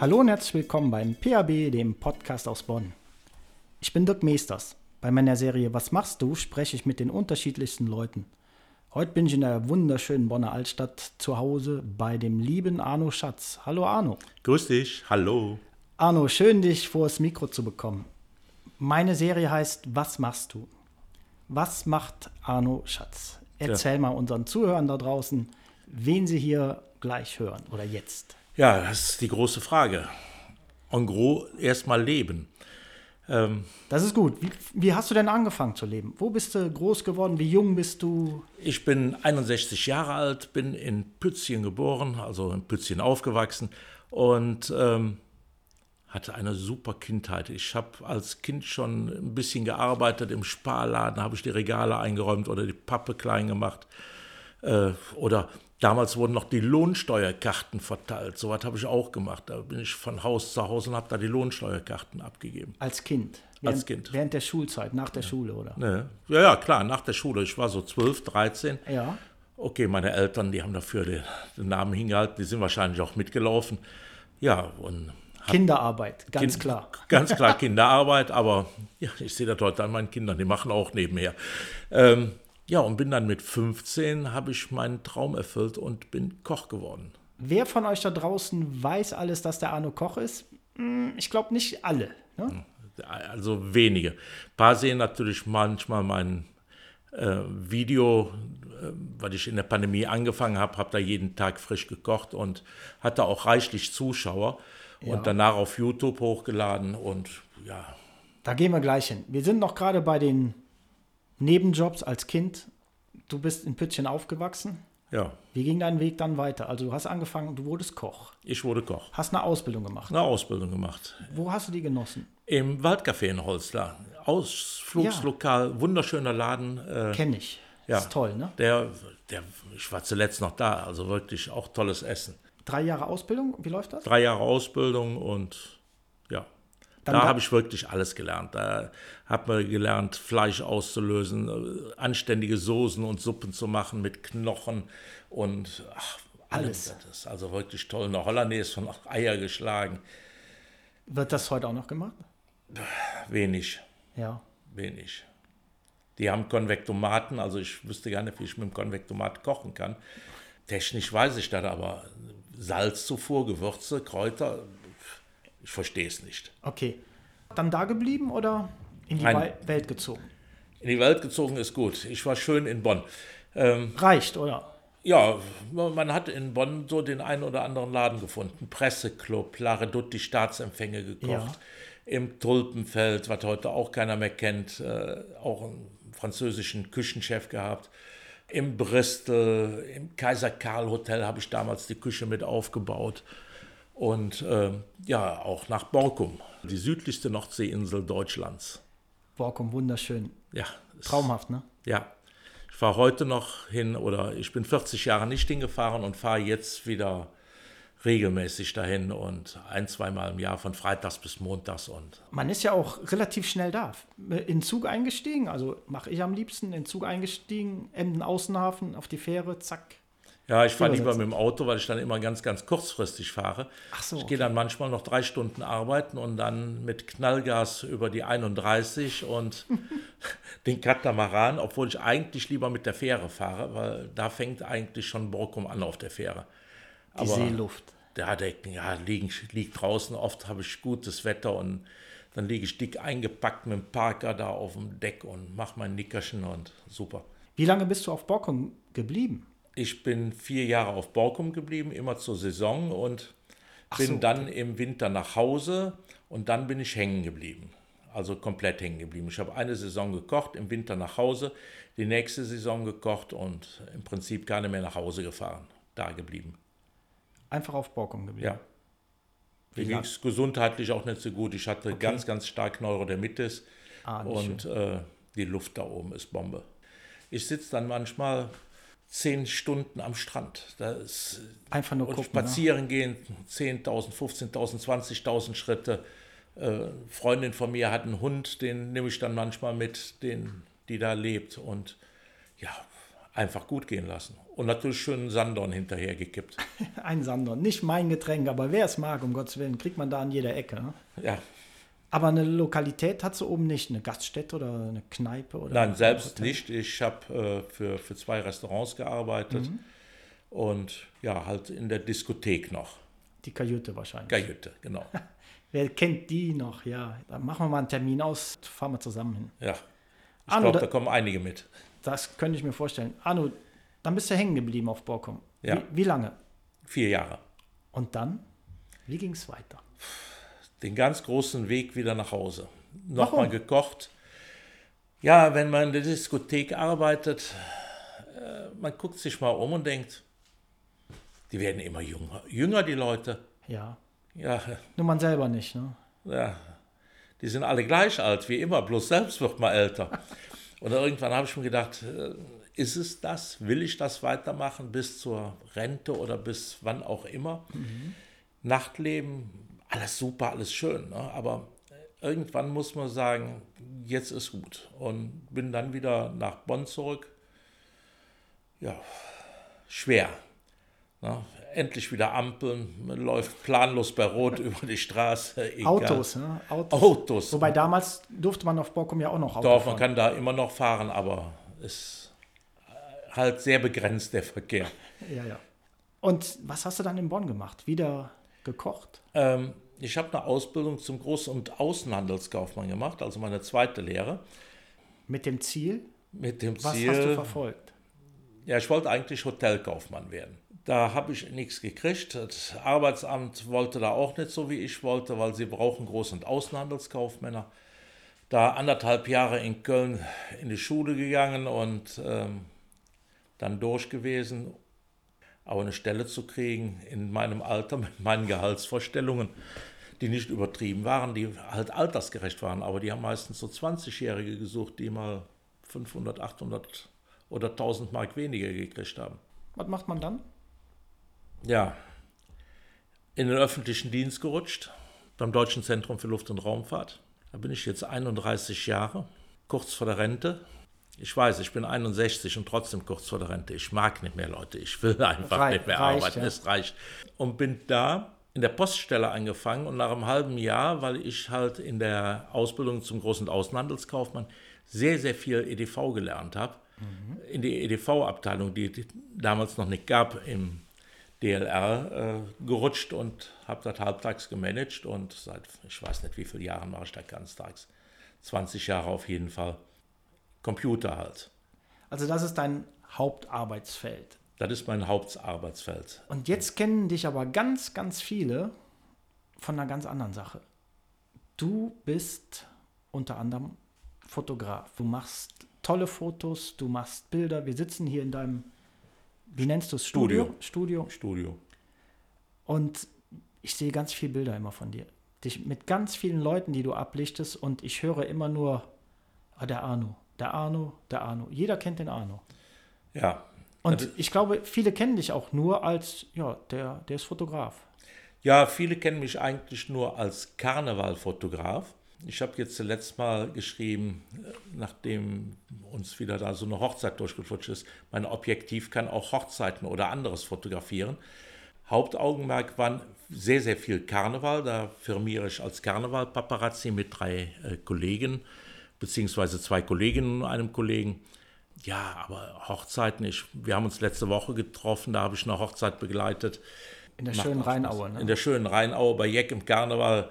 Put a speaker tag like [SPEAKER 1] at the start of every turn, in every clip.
[SPEAKER 1] Hallo und herzlich willkommen beim PAB, dem Podcast aus Bonn. Ich bin Dirk Meesters. Bei meiner Serie Was machst du? spreche ich mit den unterschiedlichsten Leuten. Heute bin ich in der wunderschönen Bonner Altstadt zu Hause bei dem lieben Arno Schatz. Hallo Arno.
[SPEAKER 2] Grüß dich, hallo.
[SPEAKER 1] Arno, schön dich vor das Mikro zu bekommen. Meine Serie heißt Was machst du? Was macht Arno Schatz? Erzähl ja. mal unseren Zuhörern da draußen, wen sie hier gleich hören oder jetzt.
[SPEAKER 2] Ja, das ist die große Frage. En gros, erstmal leben.
[SPEAKER 1] Ähm, das ist gut. Wie, wie, hast du denn angefangen zu leben? Wo bist du groß geworden? Wie jung bist du?
[SPEAKER 2] Ich bin 61 Jahre alt, bin in Pützchen geboren, also in Pützchen aufgewachsen und ähm, hatte eine super Kindheit. Ich habe als Kind schon ein bisschen gearbeitet im Sparladen, habe ich die Regale eingeräumt oder die Pappe klein gemacht. Äh, oder damals wurden noch die Lohnsteuerkarten verteilt. So was habe ich auch gemacht. Da bin ich von Haus zu Haus und habe da die Lohnsteuerkarten abgegeben.
[SPEAKER 1] Als Kind?
[SPEAKER 2] Während, als Kind.
[SPEAKER 1] Während der Schulzeit, nach der ja. Schule, oder?
[SPEAKER 2] Ne. Ja, ja, klar, nach der Schule. Ich war so 12, 13.
[SPEAKER 1] Ja.
[SPEAKER 2] Okay, meine Eltern, die haben dafür den, den Namen hingehalten. Die sind wahrscheinlich auch mitgelaufen. Ja, und
[SPEAKER 1] Kinderarbeit, ganz
[SPEAKER 2] kind,
[SPEAKER 1] klar.
[SPEAKER 2] Ganz klar Kinderarbeit, aber ja, ich sehe das heute an meinen Kindern, die machen auch nebenher. Ähm, ja, und bin dann mit 15, habe ich meinen Traum erfüllt und bin Koch geworden.
[SPEAKER 1] Wer von euch da draußen weiß alles, dass der Arno Koch ist? Hm, ich glaube nicht alle. Ne? Hm,
[SPEAKER 2] also wenige. Ein paar sehen natürlich manchmal mein äh, Video, äh, weil ich in der Pandemie angefangen habe, habe da jeden Tag frisch gekocht und hatte auch reichlich Zuschauer ja. und danach auf YouTube hochgeladen und ja.
[SPEAKER 1] Da gehen wir gleich hin. Wir sind noch gerade bei den Nebenjobs als Kind. Du bist in Pützchen aufgewachsen.
[SPEAKER 2] Ja.
[SPEAKER 1] Wie ging dein Weg dann weiter? Also du hast angefangen, du wurdest Koch.
[SPEAKER 2] Ich wurde Koch.
[SPEAKER 1] Hast eine Ausbildung gemacht.
[SPEAKER 2] Eine Ausbildung gemacht.
[SPEAKER 1] Wo hast du die genossen?
[SPEAKER 2] Im Waldcafé in Holzlar. Ausflugslokal, ja. wunderschöner Laden.
[SPEAKER 1] Äh, Kenn ich.
[SPEAKER 2] Ja. Ist
[SPEAKER 1] toll, ne?
[SPEAKER 2] Der, der, ich war zuletzt noch da, also wirklich auch tolles Essen.
[SPEAKER 1] Drei Jahre Ausbildung, wie läuft das?
[SPEAKER 2] Drei Jahre Ausbildung und. Dann da habe ich wirklich alles gelernt. Da habe man gelernt, Fleisch auszulösen, äh, anständige Soßen und Suppen zu machen mit Knochen und ach, alles. alles. Also wirklich toll. Eine Hollandaise von Eier geschlagen.
[SPEAKER 1] Wird das heute auch noch gemacht?
[SPEAKER 2] Wenig.
[SPEAKER 1] Ja.
[SPEAKER 2] Wenig. Die haben Konvektomaten, also ich wüsste gar nicht, wie ich mit dem Konvektomat kochen kann. Technisch weiß ich das, aber Salzzufuhr, Gewürze, Kräuter, ich verstehe es nicht.
[SPEAKER 1] Okay. Dann da geblieben oder in die Nein. Welt gezogen?
[SPEAKER 2] In die Welt gezogen ist gut. Ich war schön in Bonn.
[SPEAKER 1] Ähm, Reicht, oder?
[SPEAKER 2] Ja, man hat in Bonn so den einen oder anderen Laden gefunden. Presseclub, Laredut, die Staatsempfänge gekocht. Ja. Im Tulpenfeld, was heute auch keiner mehr kennt, äh, auch einen französischen Küchenchef gehabt. Im Bristol, im Kaiser Karl Hotel habe ich damals die Küche mit aufgebaut. Und äh, ja, auch nach Borkum, die südlichste Nordseeinsel Deutschlands.
[SPEAKER 1] Borkum, wunderschön.
[SPEAKER 2] Ja.
[SPEAKER 1] Traumhaft, ne?
[SPEAKER 2] Ja. Ich fahre heute noch hin oder ich bin 40 Jahre nicht hingefahren und fahre jetzt wieder regelmäßig dahin und ein, zweimal im Jahr von Freitags bis Montags. Und
[SPEAKER 1] Man ist ja auch relativ schnell da. In Zug eingestiegen, also mache ich am liebsten, in Zug eingestiegen, Emden Außenhafen, auf die Fähre, zack,
[SPEAKER 2] ja, ich fahre lieber mit dem Auto, weil ich dann immer ganz, ganz kurzfristig fahre.
[SPEAKER 1] Ach so,
[SPEAKER 2] ich gehe dann manchmal noch drei Stunden arbeiten und dann mit Knallgas über die 31 und den Katamaran, obwohl ich eigentlich lieber mit der Fähre fahre, weil da fängt eigentlich schon Borkum an auf der Fähre.
[SPEAKER 1] Die Aber Seeluft.
[SPEAKER 2] Der, der ja, liegt, liegt draußen, oft habe ich gutes Wetter und dann liege ich dick eingepackt mit dem Parker da auf dem Deck und mache mein Nickerchen und super.
[SPEAKER 1] Wie lange bist du auf Borkum geblieben?
[SPEAKER 2] Ich bin vier Jahre auf Borkum geblieben, immer zur Saison und Ach bin so. dann im Winter nach Hause und dann bin ich hängen geblieben. Also komplett hängen geblieben. Ich habe eine Saison gekocht, im Winter nach Hause, die nächste Saison gekocht und im Prinzip gar nicht mehr nach Hause gefahren. Da geblieben.
[SPEAKER 1] Einfach auf Borkum geblieben?
[SPEAKER 2] Ja. Mir ging es gesundheitlich auch nicht so gut. Ich hatte okay. ganz, ganz stark Neurodermitis ah, und äh, die Luft da oben ist Bombe. Ich sitze dann manchmal zehn Stunden am Strand. Das
[SPEAKER 1] Einfach nur
[SPEAKER 2] gucken, spazieren ne? gehen, 10.000, 15.000, 20.000 Schritte. Äh, Freundin von mir hat einen Hund, den nehme ich dann manchmal mit, den, die da lebt. Und ja, einfach gut gehen lassen. Und natürlich schön Sandorn hinterher gekippt.
[SPEAKER 1] Ein Sandorn, nicht mein Getränk, aber wer es mag, um Gottes Willen, kriegt man da an jeder Ecke. Ne?
[SPEAKER 2] Ja,
[SPEAKER 1] Aber eine Lokalität hat sie oben nicht, eine Gaststätte oder eine Kneipe oder
[SPEAKER 2] nein,
[SPEAKER 1] ein
[SPEAKER 2] selbst nicht. Ich habe äh, für, für zwei Restaurants gearbeitet und ja, halt in der Diskothek noch.
[SPEAKER 1] Die Kajüte wahrscheinlich.
[SPEAKER 2] Gajütte, genau.
[SPEAKER 1] Wer kennt die noch? Ja, dann machen wir mal einen Termin aus, fahren wir zusammen hin.
[SPEAKER 2] Ja. Ich glaube,
[SPEAKER 1] da-
[SPEAKER 2] da kommen einige mit.
[SPEAKER 1] Das könnte ich mir vorstellen. Arno, dann bist du hängen geblieben auf Borkum.
[SPEAKER 2] Ja.
[SPEAKER 1] Wie, wie lange?
[SPEAKER 2] Vier Jahre.
[SPEAKER 1] Und dann? Wie ging es weiter?
[SPEAKER 2] Den ganz großen Weg wieder nach Hause. Nochmal gekocht. Ja, wenn man in der Diskothek arbeitet, äh, man guckt sich mal um und denkt, die werden immer jünger. Jünger, die Leute.
[SPEAKER 1] Ja,
[SPEAKER 2] Ja,
[SPEAKER 1] nur man selber nicht. Ne?
[SPEAKER 2] ja, die sind alle gleich alt wie immer, bloß selbst wird man älter. Und irgendwann habe ich mir gedacht, äh, ist es das? Will ich das weitermachen bis zur Rente oder bis wann auch immer? Nachtleben, alles super, alles schön, ne? aber irgendwann muss man sagen, jetzt ist gut. Und bin dann wieder nach Bonn zurück. Ja, schwer. Ne? Endlich wieder Ampeln, man läuft planlos bei Rot über die Straße. Egal.
[SPEAKER 1] Autos, ne? Autos.
[SPEAKER 2] Autos.
[SPEAKER 1] Wobei damals durfte man auf Borkum ja auch noch Auto
[SPEAKER 2] Doch, man
[SPEAKER 1] fahren.
[SPEAKER 2] kann da immer noch fahren, aber es ist halt sehr begrenzt, der Verkehr.
[SPEAKER 1] Ja, ja. Und was hast du dann in Bonn gemacht? Wieder gekocht?
[SPEAKER 2] Ähm, ich habe eine Ausbildung zum Groß- und Außenhandelskaufmann gemacht, also meine zweite Lehre,
[SPEAKER 1] Mit dem Ziel?
[SPEAKER 2] mit dem
[SPEAKER 1] Was
[SPEAKER 2] Ziel,
[SPEAKER 1] hast du verfolgt?
[SPEAKER 2] ja, ich wollte eigentlich Hotelkaufmann werden. Da habe ich nichts gekriegt. Das Arbeitsamt wollte da auch nicht so, wie ich wollte, weil sie brauchen Groß- und Außenhandelskaufmänner. Da anderthalb Jahre in Köln in die Schule gegangen und ähm, dann durch gewesen. Aber eine Stelle zu kriegen in meinem Alter mit meinen Gehaltsvorstellungen, die nicht übertrieben waren, die halt altersgerecht waren, aber die haben meistens so 20-Jährige gesucht, die mal 500, 800 oder 1000 Mark weniger gekriegt haben.
[SPEAKER 1] Was macht man dann?
[SPEAKER 2] Ja, in den öffentlichen Dienst gerutscht, beim Deutschen Zentrum für Luft- und Raumfahrt. Da bin ich jetzt 31 Jahre, kurz vor der Rente. Ich weiß, ich bin 61 und trotzdem kurz vor der Rente. Ich mag nicht mehr, Leute. Ich will einfach
[SPEAKER 1] Rei-
[SPEAKER 2] nicht mehr
[SPEAKER 1] reicht,
[SPEAKER 2] arbeiten.
[SPEAKER 1] ja.
[SPEAKER 2] Es reicht. Und bin da in der Poststelle angefangen und nach einem halben Jahr, weil ich halt in der Ausbildung zum Groß- und Außenhandelskaufmann sehr, sehr viel EDV gelernt habe, in die EDV-Abteilung, die es damals noch nicht gab im DLR, äh, gerutscht und habe das halbtags gemanagt und seit, ich weiß nicht wie viele Jahren mache ich das ganztags. 20 Jahre auf jeden Fall. Computer halt.
[SPEAKER 1] Also das ist dein Hauptarbeitsfeld.
[SPEAKER 2] Das ist mein Hauptarbeitsfeld.
[SPEAKER 1] Und jetzt kennen dich aber ganz, ganz viele von einer ganz anderen Sache. Du bist unter anderem Fotograf. Du machst tolle Fotos, du machst Bilder. Wir sitzen hier in deinem, wie nennst du es?
[SPEAKER 2] Studio.
[SPEAKER 1] Studio.
[SPEAKER 2] Studio.
[SPEAKER 1] Und ich sehe ganz viele Bilder immer von dir. Dich mit ganz vielen Leuten, die du ablichtest. Und ich höre immer nur, ah, der Arno, der Arno, der Arno. Jeder kennt den Arno.
[SPEAKER 2] Ja.
[SPEAKER 1] Und
[SPEAKER 2] Also-
[SPEAKER 1] ich glaube, viele kennen dich auch nur als, ja, der, der ist Fotograf.
[SPEAKER 2] Ja, viele kennen mich eigentlich nur als Karnevalfotograf. Ich habe jetzt zuletzt mal geschrieben, nachdem uns wieder da so eine Hochzeit durchgeflutscht ist, mein Objektiv kann auch Hochzeiten oder anderes fotografieren. Hauptaugenmerk waren sehr, sehr viel Karneval. Da firmiere ich als Karneval-Paparazzi mit drei äh, Kollegen, beziehungsweise zwei Kolleginnen und einem Kollegen. Ja, aber Hochzeiten, ich, wir haben uns letzte Woche getroffen, da habe ich eine Hochzeit begleitet.
[SPEAKER 1] In der
[SPEAKER 2] Macht
[SPEAKER 1] schönen. Rheinaue. Ne?
[SPEAKER 2] In der schönen Rheinaue bei Jeck im Karneval.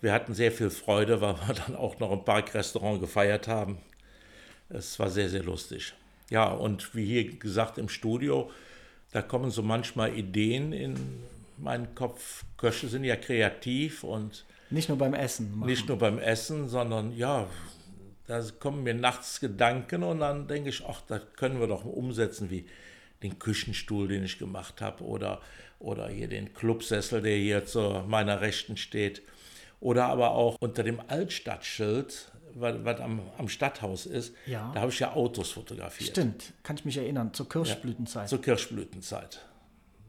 [SPEAKER 2] Wir hatten sehr viel Freude, weil wir dann auch noch im Parkrestaurant gefeiert haben. Es war sehr, sehr lustig. Ja, und wie hier gesagt im Studio, da kommen so manchmal Ideen in meinen Kopf. Köche sind ja kreativ und
[SPEAKER 1] Nicht nur beim Essen. machen.
[SPEAKER 2] nicht nur beim Essen, sondern ja, da kommen mir nachts Gedanken und dann denke ich, ach, das können wir doch umsetzen, wie den Küchenstuhl, den ich gemacht habe, oder, oder hier den Clubsessel, der hier zu meiner Rechten steht. Oder aber auch unter dem Altstadtschild, was, was am, am Stadthaus ist,
[SPEAKER 1] Ja.
[SPEAKER 2] da habe ich ja Autos fotografiert.
[SPEAKER 1] Stimmt, kann ich mich erinnern, zur Kirschblütenzeit.
[SPEAKER 2] Zur Kirschblütenzeit.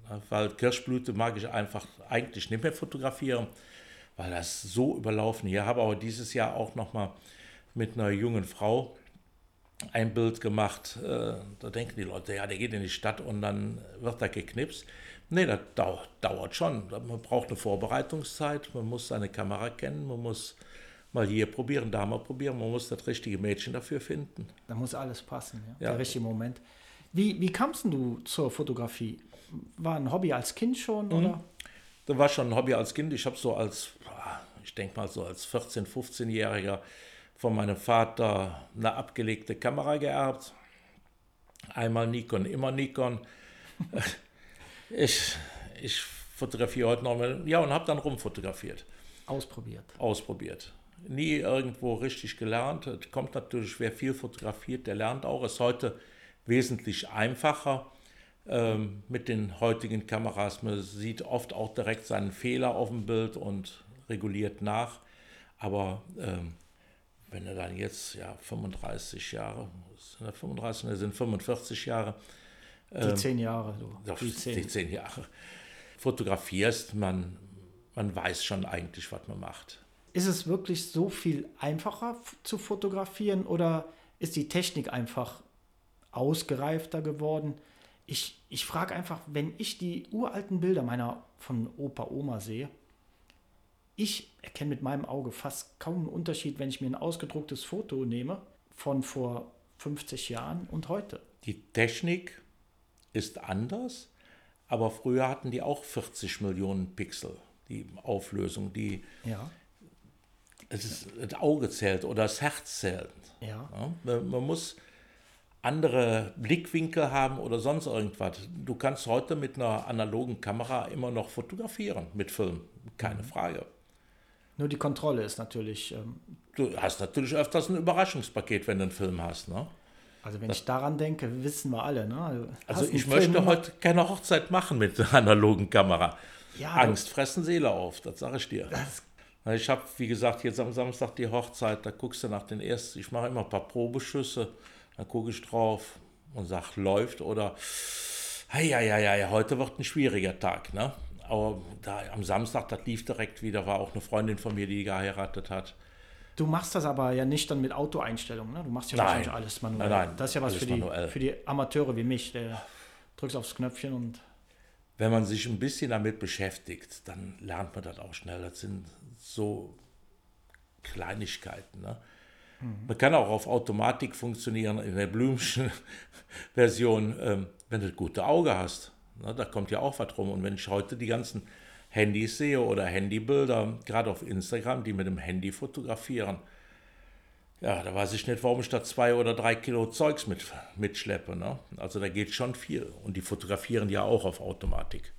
[SPEAKER 2] Ja, Weil Kirschblüte mag ich einfach eigentlich nicht mehr fotografieren, weil das so überlaufen hier. Habe aber dieses Jahr auch noch mal mit einer jungen Frau ein Bild gemacht. Äh, da denken die Leute, ja, der geht in die Stadt und dann wird da geknipst. Nee, das dauert, schon. Man braucht eine Vorbereitungszeit, man muss seine Kamera kennen, man muss mal hier probieren, da mal probieren, man muss das richtige Mädchen dafür finden.
[SPEAKER 1] Da muss alles passen, ja?
[SPEAKER 2] Ja.
[SPEAKER 1] der richtige Moment. Wie, wie kamst du zur Fotografie? War ein Hobby als Kind schon? Oder?
[SPEAKER 2] Das war schon ein Hobby als Kind. Ich habe so als, ich denke mal so als 14-, 15-Jähriger von meinem Vater eine abgelegte Kamera geerbt. Einmal Nikon, immer Nikon. Ich, ich fotografiere heute noch mal, ja, und habe dann rumfotografiert,
[SPEAKER 1] Ausprobiert.
[SPEAKER 2] ausprobiert. Nie irgendwo richtig gelernt. Es kommt natürlich, wer viel fotografiert, der lernt auch. Ist heute wesentlich einfacher ähm, mit den heutigen Kameras. Man sieht oft auch direkt seinen Fehler auf dem Bild und reguliert nach. Aber ähm, wenn er dann jetzt ja 35 Jahre, sind das 35, ne, sind 45 Jahre,
[SPEAKER 1] Die zehn Jahre, du. Die
[SPEAKER 2] die
[SPEAKER 1] zehn.
[SPEAKER 2] zehn Jahre fotografierst, man, man weiß schon eigentlich, was man macht.
[SPEAKER 1] Ist es wirklich so viel einfacher zu fotografieren oder ist die Technik einfach ausgereifter geworden? Ich, ich frage einfach, wenn ich die uralten Bilder meiner von Opa, Oma sehe, ich erkenne mit meinem Auge fast kaum einen Unterschied, wenn ich mir ein ausgedrucktes Foto nehme von vor 50 Jahren und heute.
[SPEAKER 2] Die Technik ist anders, aber früher hatten die auch 40 Millionen Pixel, die Auflösung, die
[SPEAKER 1] Ja,
[SPEAKER 2] es ist, das Auge zählt oder das Herz zählt.
[SPEAKER 1] ja.
[SPEAKER 2] Ja, man, man muss andere Blickwinkel haben oder sonst irgendwas. Du kannst heute mit einer analogen Kamera immer noch fotografieren mit Film, keine Frage.
[SPEAKER 1] Nur die Kontrolle ist natürlich, ähm,
[SPEAKER 2] Du hast natürlich öfters ein Überraschungspaket, wenn du einen Film hast. Ne?
[SPEAKER 1] also wenn ich daran denke, wissen wir alle. Ne?
[SPEAKER 2] Also
[SPEAKER 1] Hast einen
[SPEAKER 2] ich
[SPEAKER 1] Film
[SPEAKER 2] möchte heute keine Hochzeit machen mit einer analogen Kamera.
[SPEAKER 1] Ja,
[SPEAKER 2] Angst fressen Seele auf, das sage ich dir.
[SPEAKER 1] Das-
[SPEAKER 2] Ich habe, wie gesagt, jetzt am Samstag die Hochzeit, da guckst du nach den ersten, ich mache immer ein paar Probeschüsse, da gucke ich drauf und sag, läuft oder, ja, ja, ja, heute wird ein schwieriger Tag, ne? Aber da, am Samstag, das lief direkt wieder, war auch eine Freundin von mir, die geheiratet hat.
[SPEAKER 1] Du machst das aber ja nicht dann mit Autoeinstellungen, ne? Du machst ja wahrscheinlich alles manuell.
[SPEAKER 2] Nein, nein,
[SPEAKER 1] das ist ja was für die,
[SPEAKER 2] manuell.
[SPEAKER 1] für die Amateure wie mich. Der drückst aufs Knöpfchen und
[SPEAKER 2] wenn man sich ein bisschen damit beschäftigt, dann lernt man das auch schnell. Das sind so Kleinigkeiten. Ne? Man kann auch auf Automatik funktionieren in der Blümchen Version, ähm, wenn du das gute Auge hast. Ne? Da kommt ja auch was rum. Und wenn ich heute die ganzen Handys sehe oder Handybilder, gerade auf Instagram, die mit dem Handy fotografieren, ja, da weiß ich nicht, warum ich da zwei oder drei Kilo Zeugs mit, mitschleppe. Ne? Also da geht schon viel. Und die fotografieren ja auch auf Automatik.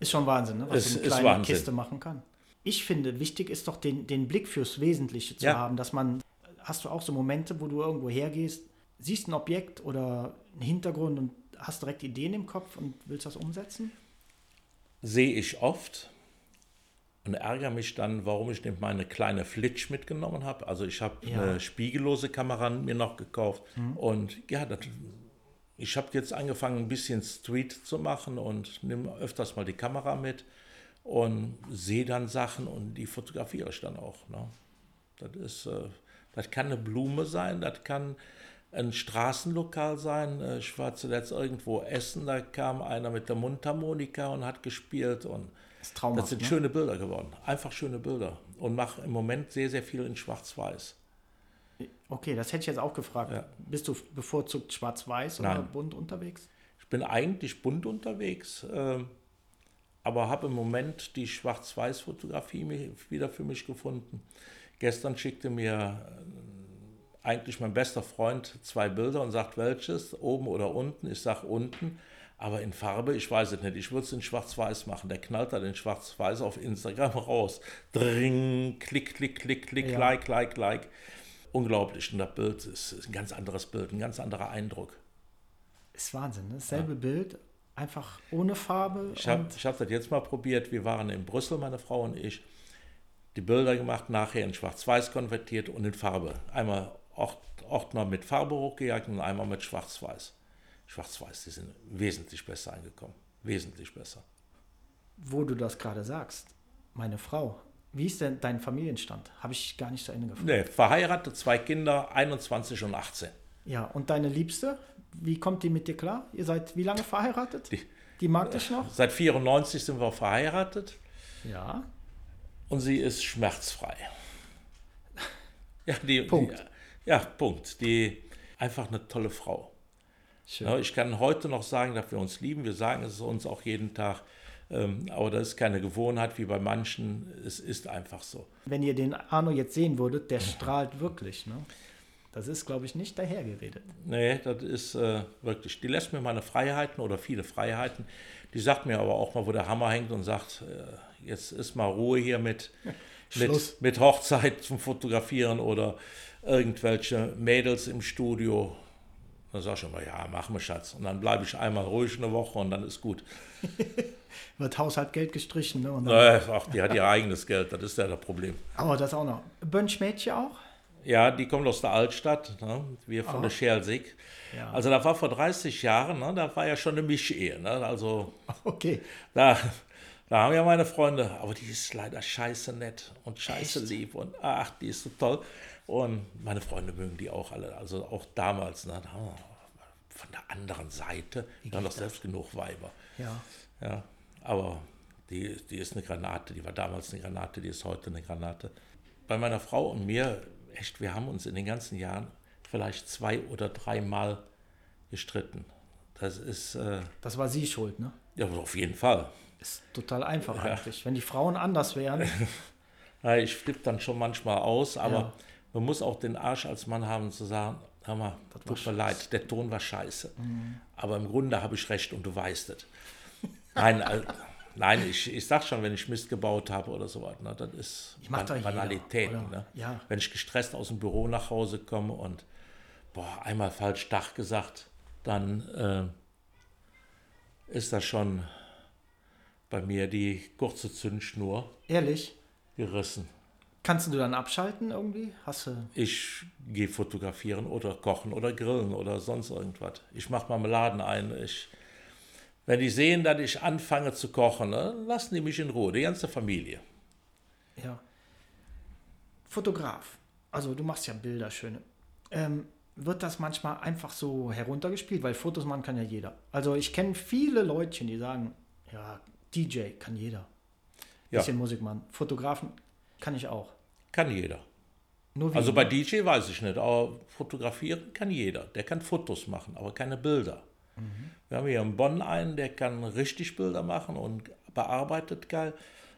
[SPEAKER 1] ist schon Wahnsinn, ne? was so eine
[SPEAKER 2] ist
[SPEAKER 1] kleine. Kiste machen kann. Ich finde, wichtig ist doch den, den Blick fürs Wesentliche zu
[SPEAKER 2] Ja.
[SPEAKER 1] haben, dass man, hast du auch so Momente, wo du irgendwo hergehst, siehst ein Objekt oder einen Hintergrund und hast direkt Ideen im Kopf und willst das umsetzen?
[SPEAKER 2] sehe ich oft und ärgere mich dann, warum ich nicht meine kleine Flitsch mitgenommen habe. Also ich habe
[SPEAKER 1] Ja.
[SPEAKER 2] eine spiegellose Kamera mir noch gekauft und ja, das, ich habe jetzt angefangen, ein bisschen Street zu machen und nehme öfters mal die Kamera mit und sehe dann Sachen und die fotografiere ich dann auch. Ne? Das ist, äh, das kann eine Blume sein, das kann ein Straßenlokal sein. Äh, Ich war zuletzt irgendwo essen, da kam einer mit der Mundharmonika und hat gespielt und
[SPEAKER 1] Das
[SPEAKER 2] das sind
[SPEAKER 1] ne?
[SPEAKER 2] schöne Bilder geworden. Einfach schöne Bilder. Und mache im Moment sehr, sehr viel in Schwarz-Weiß.
[SPEAKER 1] Okay, das hätte ich jetzt auch gefragt.
[SPEAKER 2] Ja.
[SPEAKER 1] Bist du bevorzugt schwarz-weiß oder
[SPEAKER 2] Nein.
[SPEAKER 1] bunt unterwegs?
[SPEAKER 2] Ich bin eigentlich bunt unterwegs, ähm, aber habe im Moment die Schwarz-Weiß-Fotografie mi- wieder für mich gefunden. Gestern schickte mir äh, eigentlich mein bester Freund zwei Bilder und sagt, welches, oben oder unten. Ich sage unten, aber in Farbe, ich weiß es nicht. Ich würde es in Schwarz-Weiß machen. Der knallt da den Schwarz-Weiß auf Instagram raus. Dring, klick, klick, klick, klick,
[SPEAKER 1] Ja.
[SPEAKER 2] like, like, like. Unglaublich. Und das Bild ist, ist ein ganz anderes Bild, ein ganz anderer Eindruck.
[SPEAKER 1] Ist Wahnsinn, ne? Dasselbe Bild, einfach ohne Farbe.
[SPEAKER 2] Ich habe hab das jetzt mal probiert. Wir waren in Brüssel, meine Frau und ich. Die Bilder gemacht, nachher in Schwarz-Weiß konvertiert und in Farbe. Einmal Ordner mit Farbe hochgejagt und einmal mit Schwarz-Weiß. Schwarz-Weiß, die sind wesentlich besser angekommen. Wesentlich besser.
[SPEAKER 1] wo du das gerade sagst, meine Frau, wie ist denn dein Familienstand? Habe ich gar nicht zu Ende gefragt.
[SPEAKER 2] Nee, verheiratet, zwei Kinder, 21 und 18.
[SPEAKER 1] Ja, und deine Liebste, wie kommt die mit dir klar? Ihr seid wie lange verheiratet?
[SPEAKER 2] Die-
[SPEAKER 1] die mag dich noch?
[SPEAKER 2] Seit 94 sind wir verheiratet
[SPEAKER 1] Ja.
[SPEAKER 2] und sie ist schmerzfrei. Ja, die,
[SPEAKER 1] Punkt.
[SPEAKER 2] Die, ja, Punkt. Die einfach eine tolle Frau.
[SPEAKER 1] Schön.
[SPEAKER 2] Ich kann heute noch sagen, dass wir uns lieben. Wir sagen es uns auch jeden Tag. Ähm, aber das ist keine Gewohnheit wie bei manchen. Es ist einfach so.
[SPEAKER 1] Wenn ihr den Arno jetzt sehen würdet, der strahlt wirklich. Ne? Das ist, glaube ich, nicht dahergeredet.
[SPEAKER 2] Nee, das ist äh, wirklich. Die lässt mir meine Freiheiten oder viele Freiheiten. Die sagt mir aber auch mal, wo der Hammer hängt und sagt, äh, jetzt ist mal Ruhe hier mit, mit, mit Hochzeit zum Fotografieren oder irgendwelche Mädels im Studio. Dann sag ich immer, ja, mach mal Schatz. Und dann bleibe ich einmal ruhig eine Woche und dann ist gut.
[SPEAKER 1] Wird Haushalt Geld gestrichen. Ne? Und
[SPEAKER 2] Naja, ach, die hat ihr eigenes Geld, das ist ja das Problem.
[SPEAKER 1] Aber das auch noch. Bönsch-Mädchen auch?
[SPEAKER 2] Ja, die kommt aus der Altstadt, ne? wir von
[SPEAKER 1] Aha.
[SPEAKER 2] der Scheelsig.
[SPEAKER 1] Ja.
[SPEAKER 2] Also da war vor 30 Jahren, ne? da war ja schon eine Mischehe. Ne? Also
[SPEAKER 1] Okay.
[SPEAKER 2] da, da haben ja meine Freunde, aber die ist leider scheiße nett und scheiße
[SPEAKER 1] Echt?
[SPEAKER 2] lieb und ach, die ist so toll. Und meine Freunde mögen die auch alle, also auch damals, ne? von der anderen Seite, wir haben doch selbst genug Weiber.
[SPEAKER 1] Ja.
[SPEAKER 2] Ja, aber die, die ist eine Granate, die war damals eine Granate, die ist heute eine Granate. Bei meiner Frau und mir, echt, wir haben uns in den ganzen Jahren vielleicht zwei oder dreimal gestritten. Das ist, äh,
[SPEAKER 1] Das war sie schuld, ne?
[SPEAKER 2] ja, auf jeden Fall.
[SPEAKER 1] Ist total einfach eigentlich. Wenn die Frauen anders wären.
[SPEAKER 2] Ja, ich flippe dann schon manchmal aus, aber
[SPEAKER 1] Ja.
[SPEAKER 2] Man muss auch den Arsch als Mann haben zu sagen, hör mal, tut mir leid, der Ton war scheiße.
[SPEAKER 1] Mhm.
[SPEAKER 2] Aber im Grunde habe ich recht und du weißt es. Nein, äh, nein ich, ich sag schon, wenn ich Mist gebaut habe oder so was, ne, das ist Ban
[SPEAKER 1] jeder,
[SPEAKER 2] Banalitäten. Ne?
[SPEAKER 1] Ja.
[SPEAKER 2] Wenn ich gestresst aus dem Büro nach Hause komme und boah, einmal falsch Dach gesagt, dann äh, ist das schon bei mir die kurze Zündschnur
[SPEAKER 1] Ehrlich?
[SPEAKER 2] gerissen.
[SPEAKER 1] Kannst du dann abschalten irgendwie? Hast du.
[SPEAKER 2] Ich gehe fotografieren oder kochen oder grillen oder sonst irgendwas. Ich mache Marmeladen ein. Ich, wenn die sehen, dass ich anfange zu kochen, ne, lassen die mich in Ruhe, die ganze Familie.
[SPEAKER 1] Ja. Fotograf. Also du machst ja Bilder, schöne. Ähm, wird das manchmal einfach so heruntergespielt? Weil Fotos machen kann ja jeder. Also ich kenne viele Leutchen, die sagen, ja, DJ kann jeder.
[SPEAKER 2] Ja.
[SPEAKER 1] Bisschen Musik machen. Fotografen kann ich auch.
[SPEAKER 2] Kann jeder. Also bei DJ weiß ich nicht, aber fotografieren kann jeder. Der kann Fotos machen, aber keine Bilder. Wir haben hier in Bonn einen, der kann richtig Bilder machen und bearbeitet geil.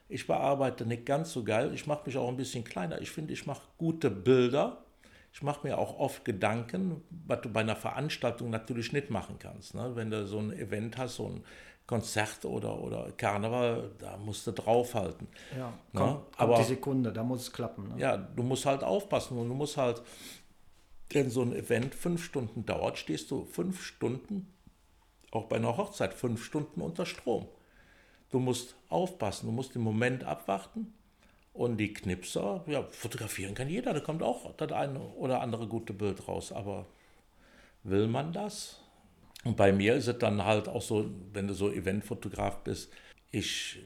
[SPEAKER 2] Ich bearbeite nicht ganz so geil. Ich mache mich auch ein bisschen kleiner. Ich finde, ich mache gute Bilder. Ich mache mir auch oft Gedanken, was du bei einer Veranstaltung natürlich nicht machen kannst. Ne? Wenn du so ein Event hast, so ein Konzert oder, oder Karneval, da musst du draufhalten.
[SPEAKER 1] ja,
[SPEAKER 2] Na,
[SPEAKER 1] kommt, kommt
[SPEAKER 2] aber-
[SPEAKER 1] die Sekunde, da muss es klappen. Ne?
[SPEAKER 2] Ja, du musst halt aufpassen und du musst halt, wenn so ein Event fünf Stunden dauert, stehst du fünf Stunden, auch bei einer Hochzeit, fünf Stunden unter Strom. Du musst aufpassen, du musst den Moment abwarten und die Knipser, ja, fotografieren kann jeder, da kommt auch das eine oder andere gute Bild raus, aber will man das? Und bei mir ist es dann halt auch so, wenn du so Eventfotograf bist, ich